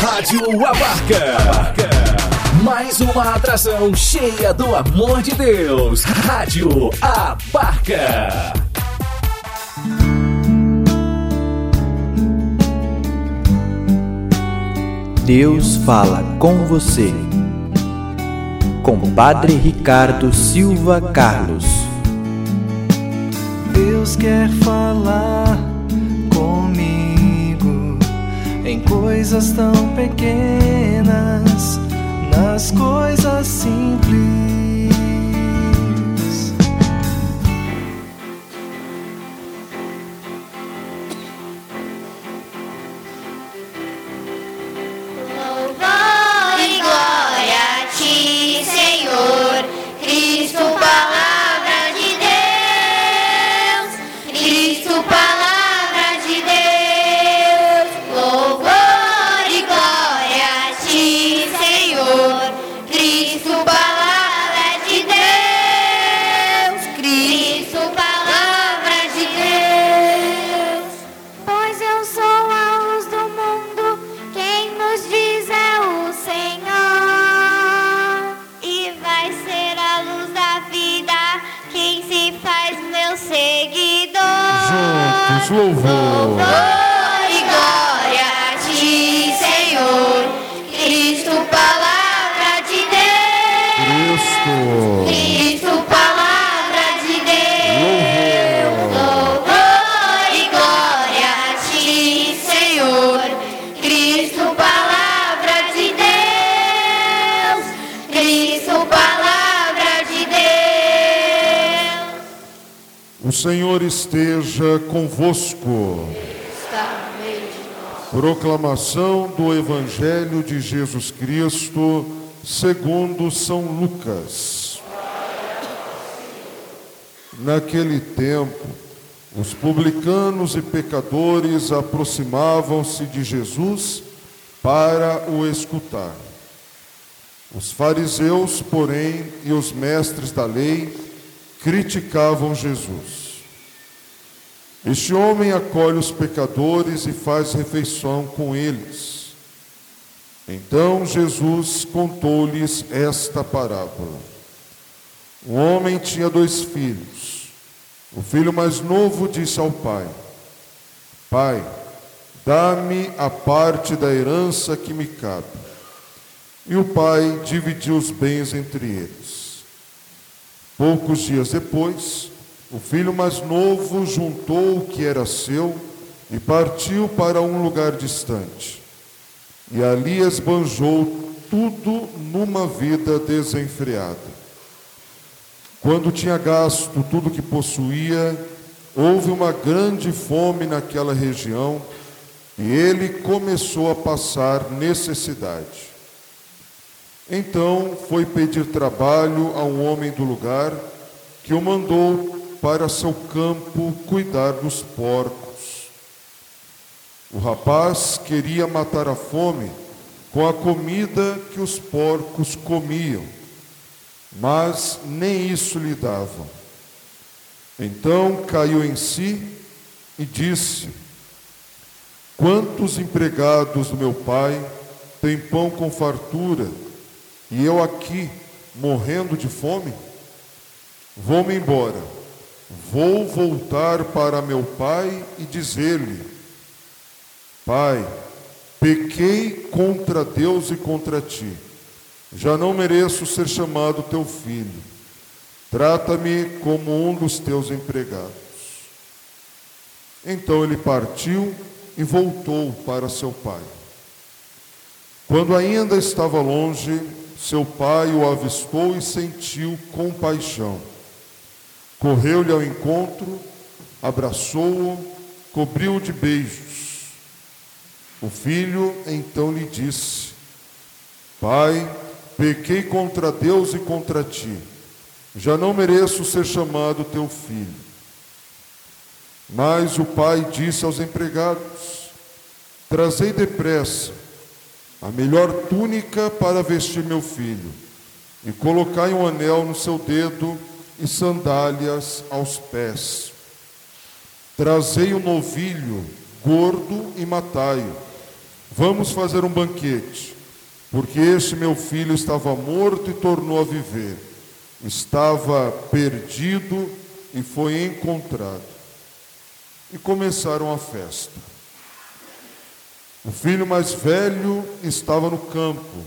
Rádio Abarca. Mais uma atração cheia do amor de Deus. Rádio Abarca. Deus fala com você. Com Padre Ricardo Silva Carlos. Deus quer falar comigo em coisas tão pequenas, nas coisas simples. Senhor esteja convosco. Está no meio de nós. Proclamação do Evangelho de Jesus Cristo, segundo São Lucas. Naquele tempo, os publicanos e pecadores aproximavam-se de Jesus para o escutar. Os fariseus, porém, e os mestres da lei criticavam Jesus. Este homem acolhe os pecadores e faz refeição com eles. Então Jesus contou-lhes esta parábola. Um homem tinha dois filhos. O filho mais novo disse ao pai: Pai, dá-me a parte da herança que me cabe. E o pai dividiu os bens entre eles. Poucos dias depois, o filho mais novo juntou o que era seu e partiu para um lugar distante. E ali esbanjou tudo numa vida desenfreada. Quando tinha gasto tudo que possuía, houve uma grande fome naquela região e ele começou a passar necessidade. Então foi pedir trabalho a um homem do lugar que o mandou para seu campo cuidar dos porcos. O rapaz queria matar a fome com a comida que os porcos comiam, mas nem isso lhe davam. Então caiu em si e disse: Quantos empregados do meu pai têm pão com fartura e eu aqui morrendo de fome? Vou-me embora. Vou voltar para meu pai e dizer-lhe: Pai, pequei contra Deus e contra ti. Já não mereço ser chamado teu filho. Trata-me como um dos teus empregados. Então ele partiu e voltou para seu pai. Quando ainda estava longe, seu pai o avistou e sentiu compaixão. Correu-lhe ao encontro, abraçou-o, cobriu-o de beijos. O filho então lhe disse: Pai, pequei contra Deus e contra ti. Já não mereço ser chamado teu filho. Mas o pai disse aos empregados: Trazei depressa a melhor túnica para vestir meu filho, e colocai um anel no seu dedo e sandálias aos pés. Trazei um novilho gordo e matai-o. Vamos fazer um banquete, porque este meu filho estava morto e tornou a viver, estava perdido e foi encontrado. E começaram a festa. O filho mais velho estava no campo.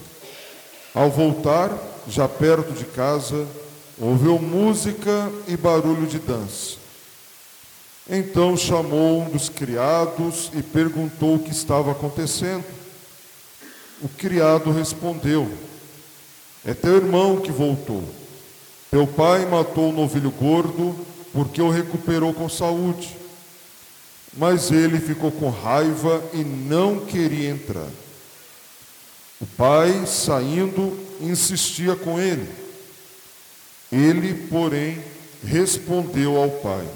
Ao voltar, já perto de casa, ouviu música e barulho de dança. Então chamou um dos criados e perguntou o que estava acontecendo. O criado respondeu: É teu irmão que voltou. Teu pai matou o novilho gordo porque o recuperou com saúde. Mas ele ficou com raiva e não queria entrar. O pai, saindo, insistia com ele. Ele, porém, respondeu ao pai: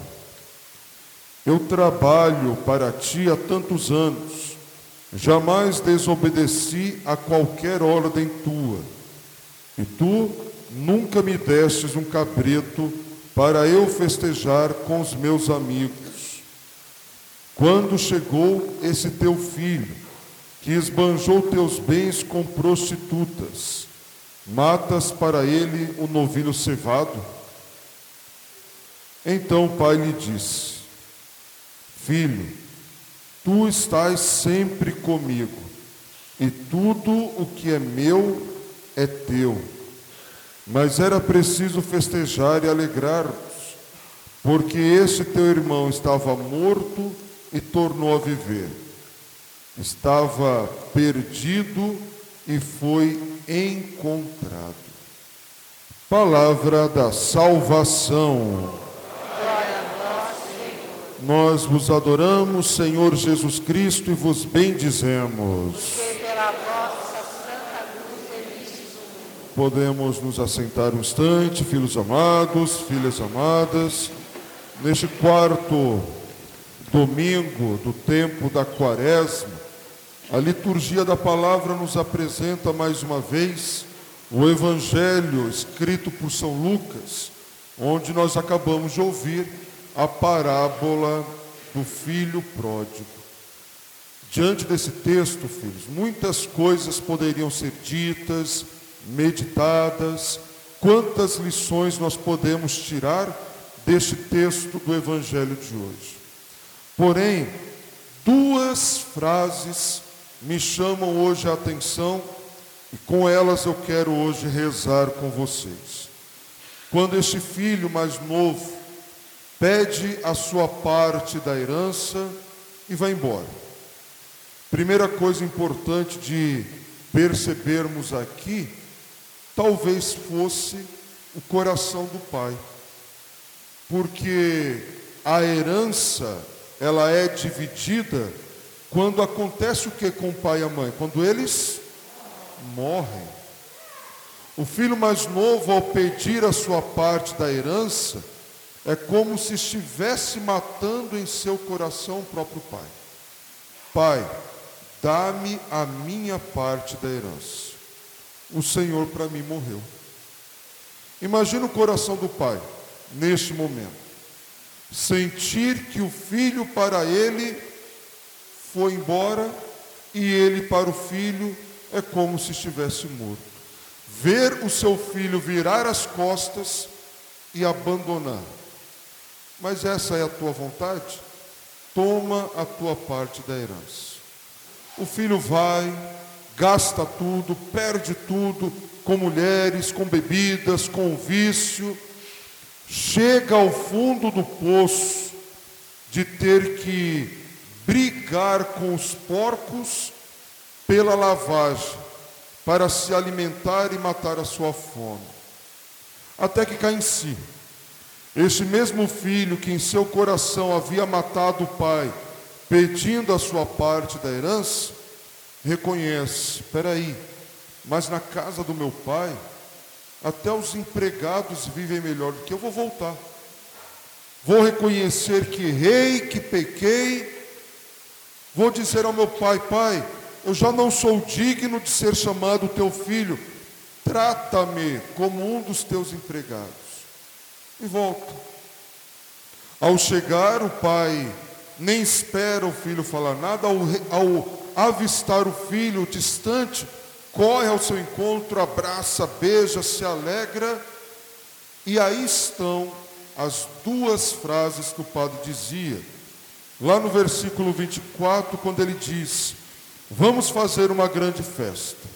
Eu trabalho para ti há tantos anos, jamais desobedeci a qualquer ordem tua, e tu nunca me destes um cabrito para eu festejar com os meus amigos. Quando chegou esse teu filho, que esbanjou teus bens com prostitutas, matas para ele o novilho cevado? Então o pai lhe disse: Filho, tu estás sempre comigo, e tudo o que é meu é teu. Mas era preciso festejar e alegrar-nos, porque esse teu irmão estava morto e tornou a viver. Estava perdido e foi encontrado. Palavra da salvação. Nós vos adoramos, Senhor Jesus Cristo, e vos bendizemos. Podemos nos assentar um instante, filhos amados, filhas amadas, neste quarto domingo do tempo da quaresma, a liturgia da palavra nos apresenta mais uma vez o evangelho escrito por São Lucas, onde nós acabamos de ouvir a parábola do filho pródigo. Diante desse texto, filhos, muitas coisas poderiam ser ditas, meditadas, quantas lições nós podemos tirar deste texto do evangelho de hoje. Porém, duas frases me chamam hoje a atenção e com elas eu quero hoje rezar com vocês. Quando este filho mais novo pede a sua parte da herança e vai embora. Primeira coisa importante de percebermos aqui, talvez fosse o coração do pai. Porque a herança ela é dividida quando acontece o que com o pai e a mãe? Quando eles morrem. O filho mais novo, ao pedir a sua parte da herança, é como se estivesse matando em seu coração o próprio pai. Pai, dá-me a minha parte da herança. O Senhor para mim morreu. Imagina o coração do pai neste momento sentir que o filho para ele foi embora e ele para o filho é como se estivesse morto. Ver o seu filho virar as costas e abandonar. Mas essa é a tua vontade? Toma a tua parte da herança. O filho vai, gasta tudo, perde tudo, com mulheres, com bebidas, com vício chega ao fundo do poço de ter que brigar com os porcos pela lavagem, para se alimentar e matar a sua fome. Até que cai em si. Este mesmo filho que em seu coração havia matado o pai, pedindo a sua parte da herança, reconhece: espera aí, mas na casa do meu pai até os empregados vivem melhor do que eu, vou voltar. Vou reconhecer que errei, que pequei. Vou dizer ao meu pai: Pai, eu já não sou digno de ser chamado teu filho. Trata-me como um dos teus empregados. E volta. Ao chegar, o pai nem espera o filho falar nada. Ao, ao avistar o filho distante, corre ao seu encontro, abraça, beija, se alegra. E aí estão as duas frases que o padre dizia. Lá no versículo 24, quando ele diz: Vamos fazer uma grande festa,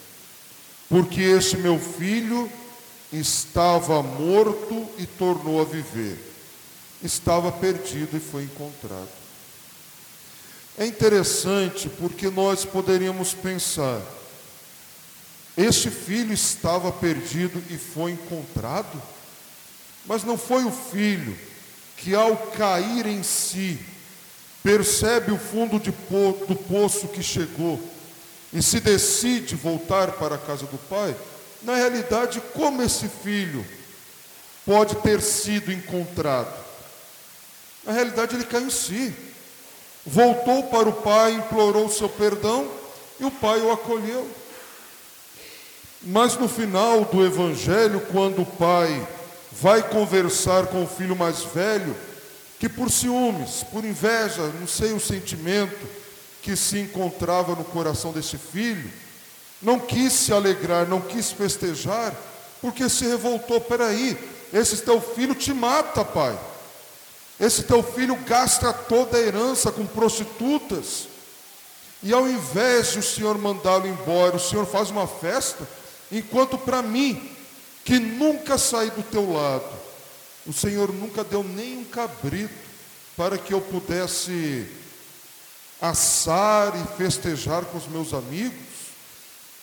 porque este meu filho estava morto e tornou a viver, estava perdido e foi encontrado. É interessante porque nós poderíamos pensar: este filho estava perdido e foi encontrado? Mas não foi o filho que, ao cair em si, percebe o fundo po do poço que chegou e se decide voltar para a casa do pai? Na realidade, como esse filho pode ter sido encontrado? Na realidade, ele caiu em si. Voltou para o pai, implorou o seu perdão e o pai o acolheu. Mas no final do evangelho, quando o pai vai conversar com o filho mais velho, que por ciúmes, por inveja, não sei o sentimento que se encontrava no coração desse filho, não quis se alegrar, não quis festejar, porque se revoltou. Peraí, esse teu filho te mata, pai. Esse teu filho gasta toda a herança com prostitutas. E ao invés de o Senhor mandá-lo embora, o Senhor faz uma festa, enquanto para mim, que nunca saí do teu lado, o Senhor nunca deu nem um cabrito para que eu pudesse assar e festejar com os meus amigos.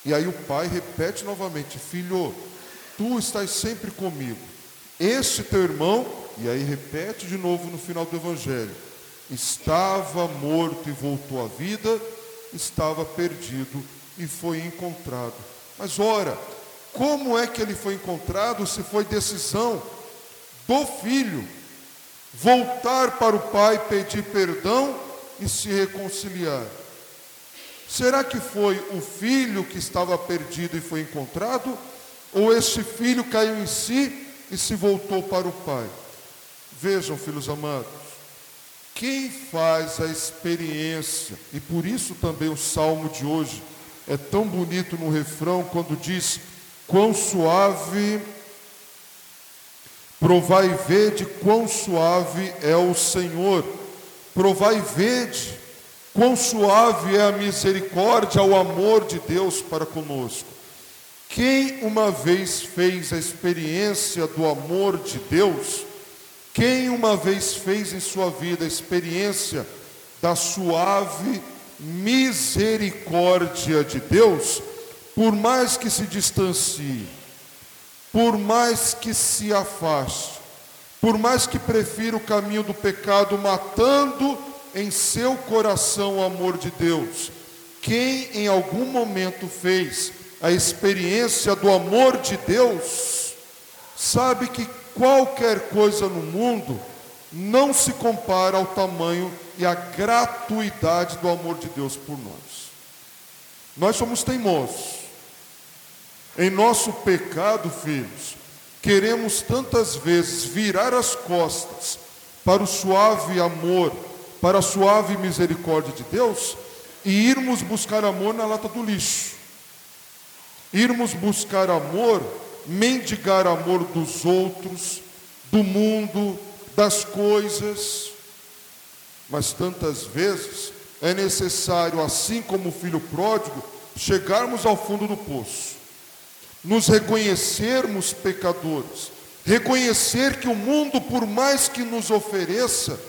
E aí o pai repete novamente: Filho, tu estás sempre comigo. Este teu irmão, e aí repete de novo no final do Evangelho: estava morto e voltou à vida, estava perdido e foi encontrado. Mas ora, como é que ele foi encontrado se foi decisão do filho voltar para o pai, pedir perdão e se reconciliar? Será que foi o filho que estava perdido e foi encontrado? Ou este filho caiu em si e se voltou para o pai? Vejam, filhos amados, quem faz a experiência, e por isso também o salmo de hoje é tão bonito no refrão, quando diz: Quão suave, provai e vede quão suave é o Senhor, provai e vede quão suave é a misericórdia, o amor de Deus para conosco. Quem uma vez fez a experiência do amor de Deus, quem uma vez fez em sua vida a experiência da suave misericórdia de Deus, por mais que se distancie, por mais que se afaste, por mais que prefira o caminho do pecado, matando em seu coração o amor de Deus, quem em algum momento fez a experiência do amor de Deus, sabe que qualquer coisa no mundo não se compara ao tamanho e à gratuidade do amor de Deus por nós. Nós somos teimosos, em nosso pecado, filhos, queremos tantas vezes virar as costas para o suave amor, para a suave misericórdia de Deus e irmos buscar amor na lata do lixo. Irmos buscar amor, mendigar amor dos outros, do mundo, das coisas. Mas tantas vezes é necessário, assim como o filho pródigo, chegarmos ao fundo do poço nos reconhecermos pecadores, reconhecer que o mundo, por mais que nos ofereça,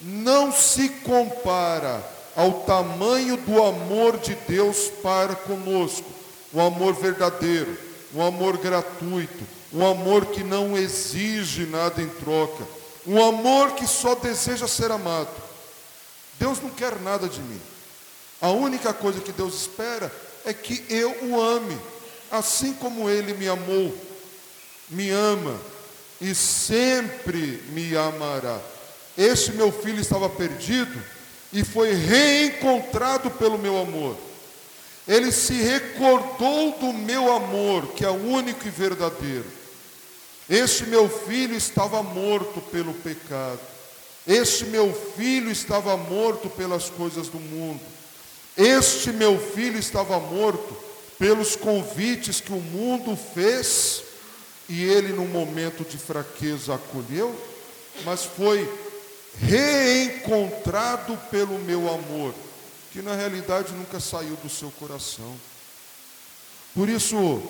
não se compara ao tamanho do amor de Deus para conosco, o amor verdadeiro, o amor gratuito, um amor que não exige nada em troca, um amor que só deseja ser amado. Deus não quer nada de mim. A única coisa que Deus espera é que eu o ame assim como ele me amou, me ama e sempre me amará. Este meu filho estava perdido e foi reencontrado pelo meu amor. Ele se recordou do meu amor, que é único e verdadeiro. Este meu filho estava morto pelo pecado. Este meu filho estava morto pelas coisas do mundo. Este meu filho estava morto pelos convites que o mundo fez e ele, num momento de fraqueza, acolheu, mas foi reencontrado pelo meu amor, que na realidade nunca saiu do seu coração. Por isso,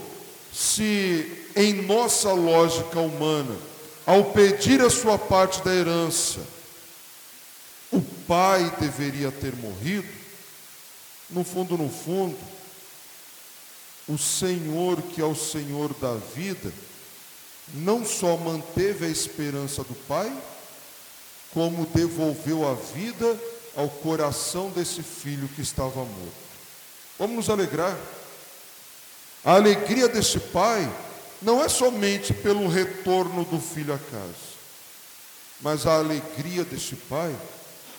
se em nossa lógica humana, ao pedir a sua parte da herança, o pai deveria ter morrido, no fundo, no fundo, o Senhor, que é o Senhor da vida, não só manteve a esperança do pai, como devolveu a vida ao coração desse filho que estava morto. Vamos nos alegrar. A alegria deste pai não é somente pelo retorno do filho a casa, mas a alegria deste pai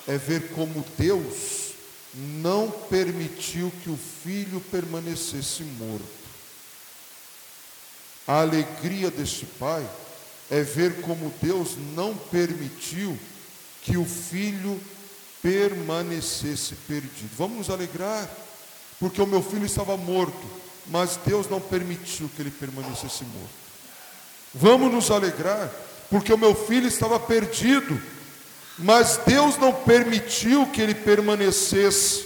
é ver como Deus não permitiu que o filho permanecesse morto. A alegria deste pai é ver como Deus não permitiu que o filho permanecesse perdido. Vamos nos alegrar, porque o meu filho estava morto, mas Deus não permitiu que ele permanecesse morto. Vamos nos alegrar, porque o meu filho estava perdido, mas Deus não permitiu que ele permanecesse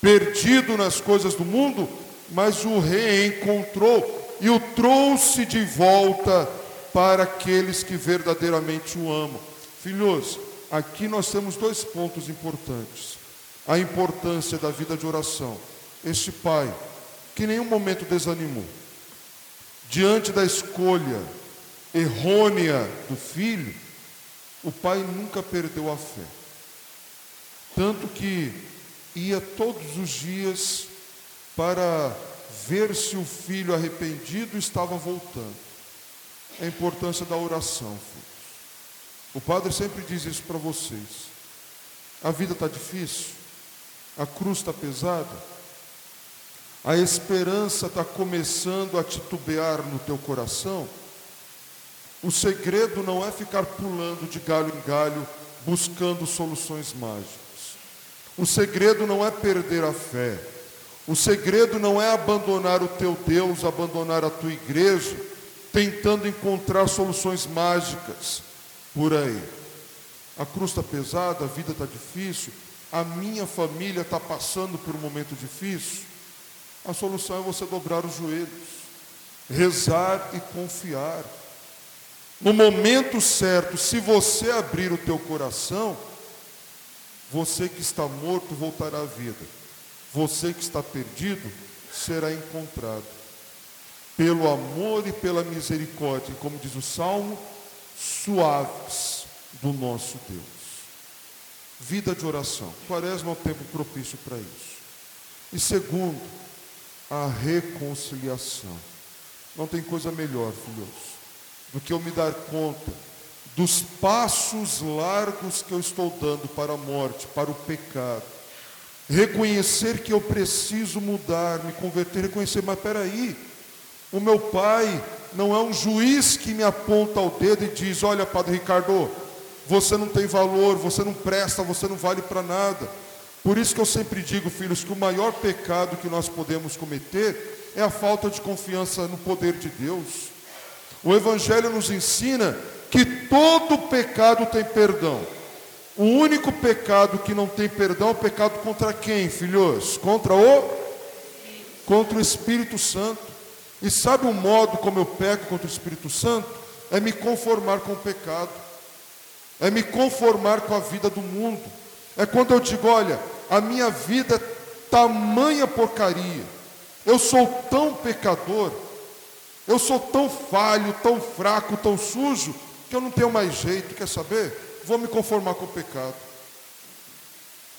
perdido nas coisas do mundo, mas o reencontrou e o trouxe de volta para aqueles que verdadeiramente o amam. Filhos, aqui nós temos dois pontos importantes. A importância da vida de oração. Este pai, que em nenhum momento desanimou, diante da escolha errônea do filho, o pai nunca perdeu a fé. Tanto que ia todos os dias para ver se o filho arrependido estava voltando. A importância da oração, filho. O padre sempre diz isso para vocês. A vida está difícil, a cruz está pesada, a esperança está começando a titubear no teu coração. O segredo não é ficar pulando de galho em galho buscando soluções mágicas. O segredo não é perder a fé. O segredo não é abandonar o teu Deus, abandonar a tua igreja, tentando encontrar soluções mágicas por aí. A cruz está pesada, a vida está difícil, a minha família está passando por um momento difícil. A solução é você dobrar os joelhos, rezar e confiar. No momento certo, se você abrir o teu coração, você que está morto voltará à vida. Você que está perdido será encontrado. Pelo amor e pela misericórdia, como diz o Salmo, suaves do nosso Deus. Vida de oração. Quaresma é o tempo propício para isso. E segundo, a reconciliação. Não tem coisa melhor, filhos, do que eu me dar conta dos passos largos que eu estou dando para a morte, para o pecado. Reconhecer que eu preciso mudar, me converter, reconhecer, mas peraí, o meu pai não é um juiz que me aponta o dedo e diz: Olha, Padre Ricardo, você não tem valor, você não presta, você não vale para nada. Por isso que eu sempre digo, filhos, que o maior pecado que nós podemos cometer é a falta de confiança no poder de Deus. O Evangelho nos ensina que todo pecado tem perdão. O único pecado que não tem perdão é o pecado contra quem, filhos? Contra o? Contra o Espírito Santo. E sabe o modo como eu peco contra o Espírito Santo? É me conformar com o pecado, é me conformar com a vida do mundo. É quando eu digo: olha, a minha vida é tamanha porcaria, eu sou tão pecador, eu sou tão falho, tão fraco, tão sujo, que eu não tenho mais jeito, quer saber? Vou me conformar com o pecado.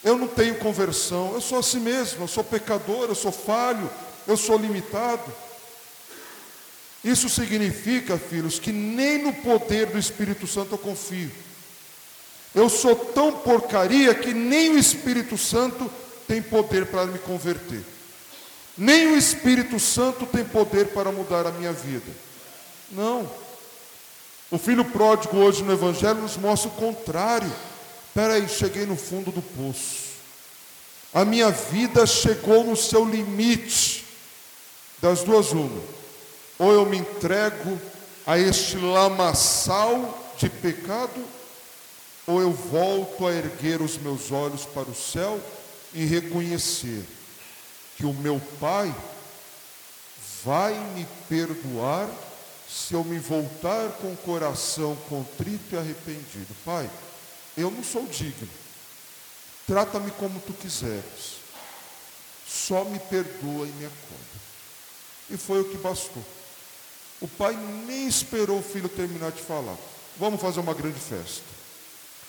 Eu não tenho conversão, eu sou assim mesmo, eu sou pecador, eu sou falho, eu sou limitado. Isso significa, filhos, que nem no poder do Espírito Santo eu confio. Eu sou tão porcaria que nem o Espírito Santo tem poder para me converter. Nem o Espírito Santo tem poder para mudar a minha vida. Não. O filho pródigo hoje no Evangelho nos mostra o contrário. Espera aí, cheguei no fundo do poço. A minha vida chegou no seu limite. Das duas, uma. Ou eu me entrego a este lamaçal de pecado, ou eu volto a erguer os meus olhos para o céu e reconhecer que o meu Pai vai me perdoar se eu me voltar com o coração contrito e arrependido. Pai, eu não sou digno. Trata-me como tu quiseres. Só me perdoa e me acolhe. E foi o que bastou. O pai nem esperou o filho terminar de falar. Vamos fazer uma grande festa.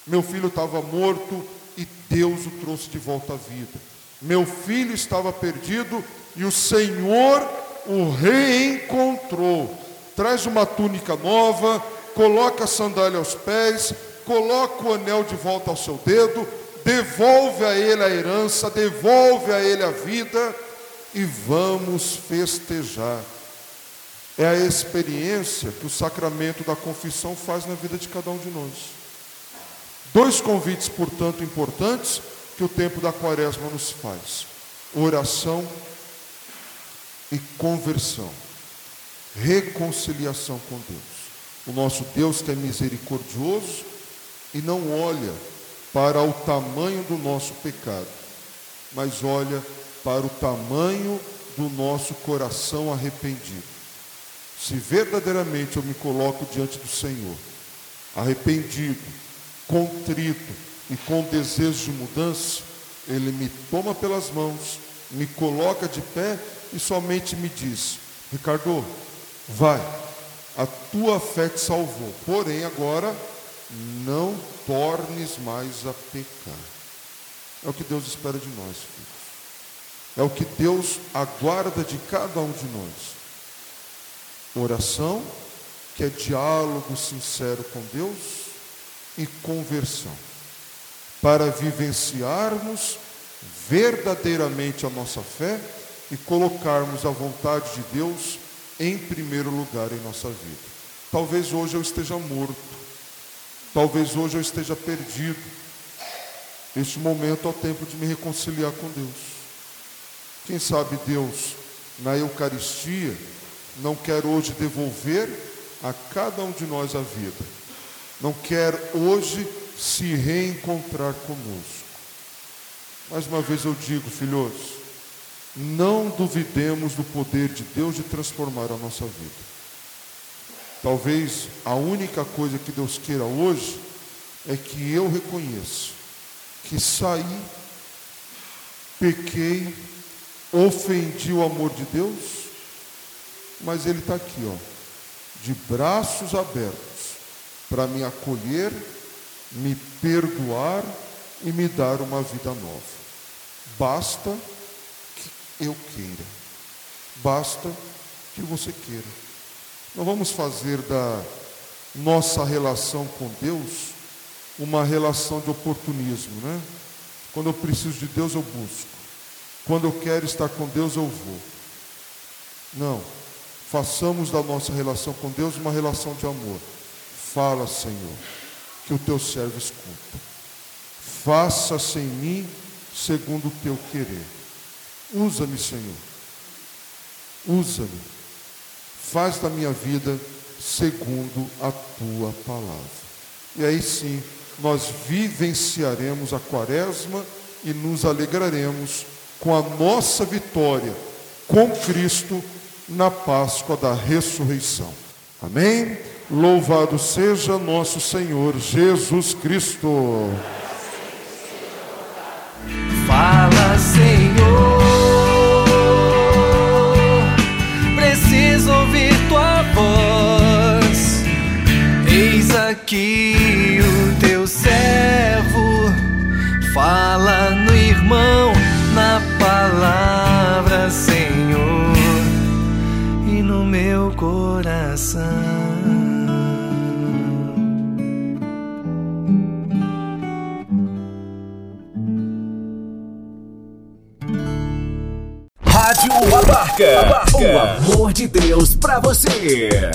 Meu filho estava morto e Deus o trouxe de volta à vida. Meu filho estava perdido e o Senhor o reencontrou. Traz uma túnica nova, coloca a sandália aos pés, coloca o anel de volta ao seu dedo, devolve a ele a herança, devolve a ele a vida e vamos festejar. É a experiência que o sacramento da confissão faz na vida de cada um de nós. Dois convites, portanto, importantes que o tempo da quaresma nos faz: oração e conversão, reconciliação com Deus. O nosso Deus que é misericordioso e não olha para o tamanho do nosso pecado, mas olha para o tamanho do nosso coração arrependido. Se verdadeiramente eu me coloco diante do Senhor, arrependido, contrito e com desejo de mudança, Ele me toma pelas mãos, me coloca de pé e somente me diz: Ricardo, vai, a tua fé te salvou, porém agora não tornes mais a pecar. É o que Deus espera de nós, filhos. É o que Deus aguarda de cada um de nós. Oração, que é diálogo sincero com Deus, e conversão, para vivenciarmos verdadeiramente a nossa fé e colocarmos a vontade de Deus em primeiro lugar em nossa vida. Talvez hoje eu esteja morto, talvez hoje eu esteja perdido. Este momento é o tempo de me reconciliar com Deus. Quem sabe Deus, na Eucaristia, não quer hoje devolver a cada um de nós a vida, não quer hoje se reencontrar conosco. Mais uma vez eu digo, filhos, não duvidemos do poder de Deus de transformar a nossa vida. Talvez a única coisa que Deus queira hoje é que eu reconheça que saí, pequei, ofendi o amor de Deus, mas Ele está aqui, ó, de braços abertos, para me acolher, me perdoar e me dar uma vida nova. Basta que eu queira, basta que você queira. Não vamos fazer da nossa relação com Deus uma relação de oportunismo, né? Quando eu preciso de Deus, eu busco. Quando eu quero estar com Deus, eu vou. Não. Façamos da nossa relação com Deus uma relação de amor. Fala, Senhor, que o teu servo escuta. Faça-se em mim segundo o teu querer. Usa-me, Senhor. Usa-me. Faz da minha vida segundo a tua palavra. E aí sim, nós vivenciaremos a quaresma e nos alegraremos com a nossa vitória com Cristo na Páscoa da ressurreição. Amém? Louvado seja nosso Senhor Jesus Cristo. Fala, Senhor. Preciso ouvir tua voz. Eis aqui o teu servo. Fala Abarca. O amor de Deus pra você.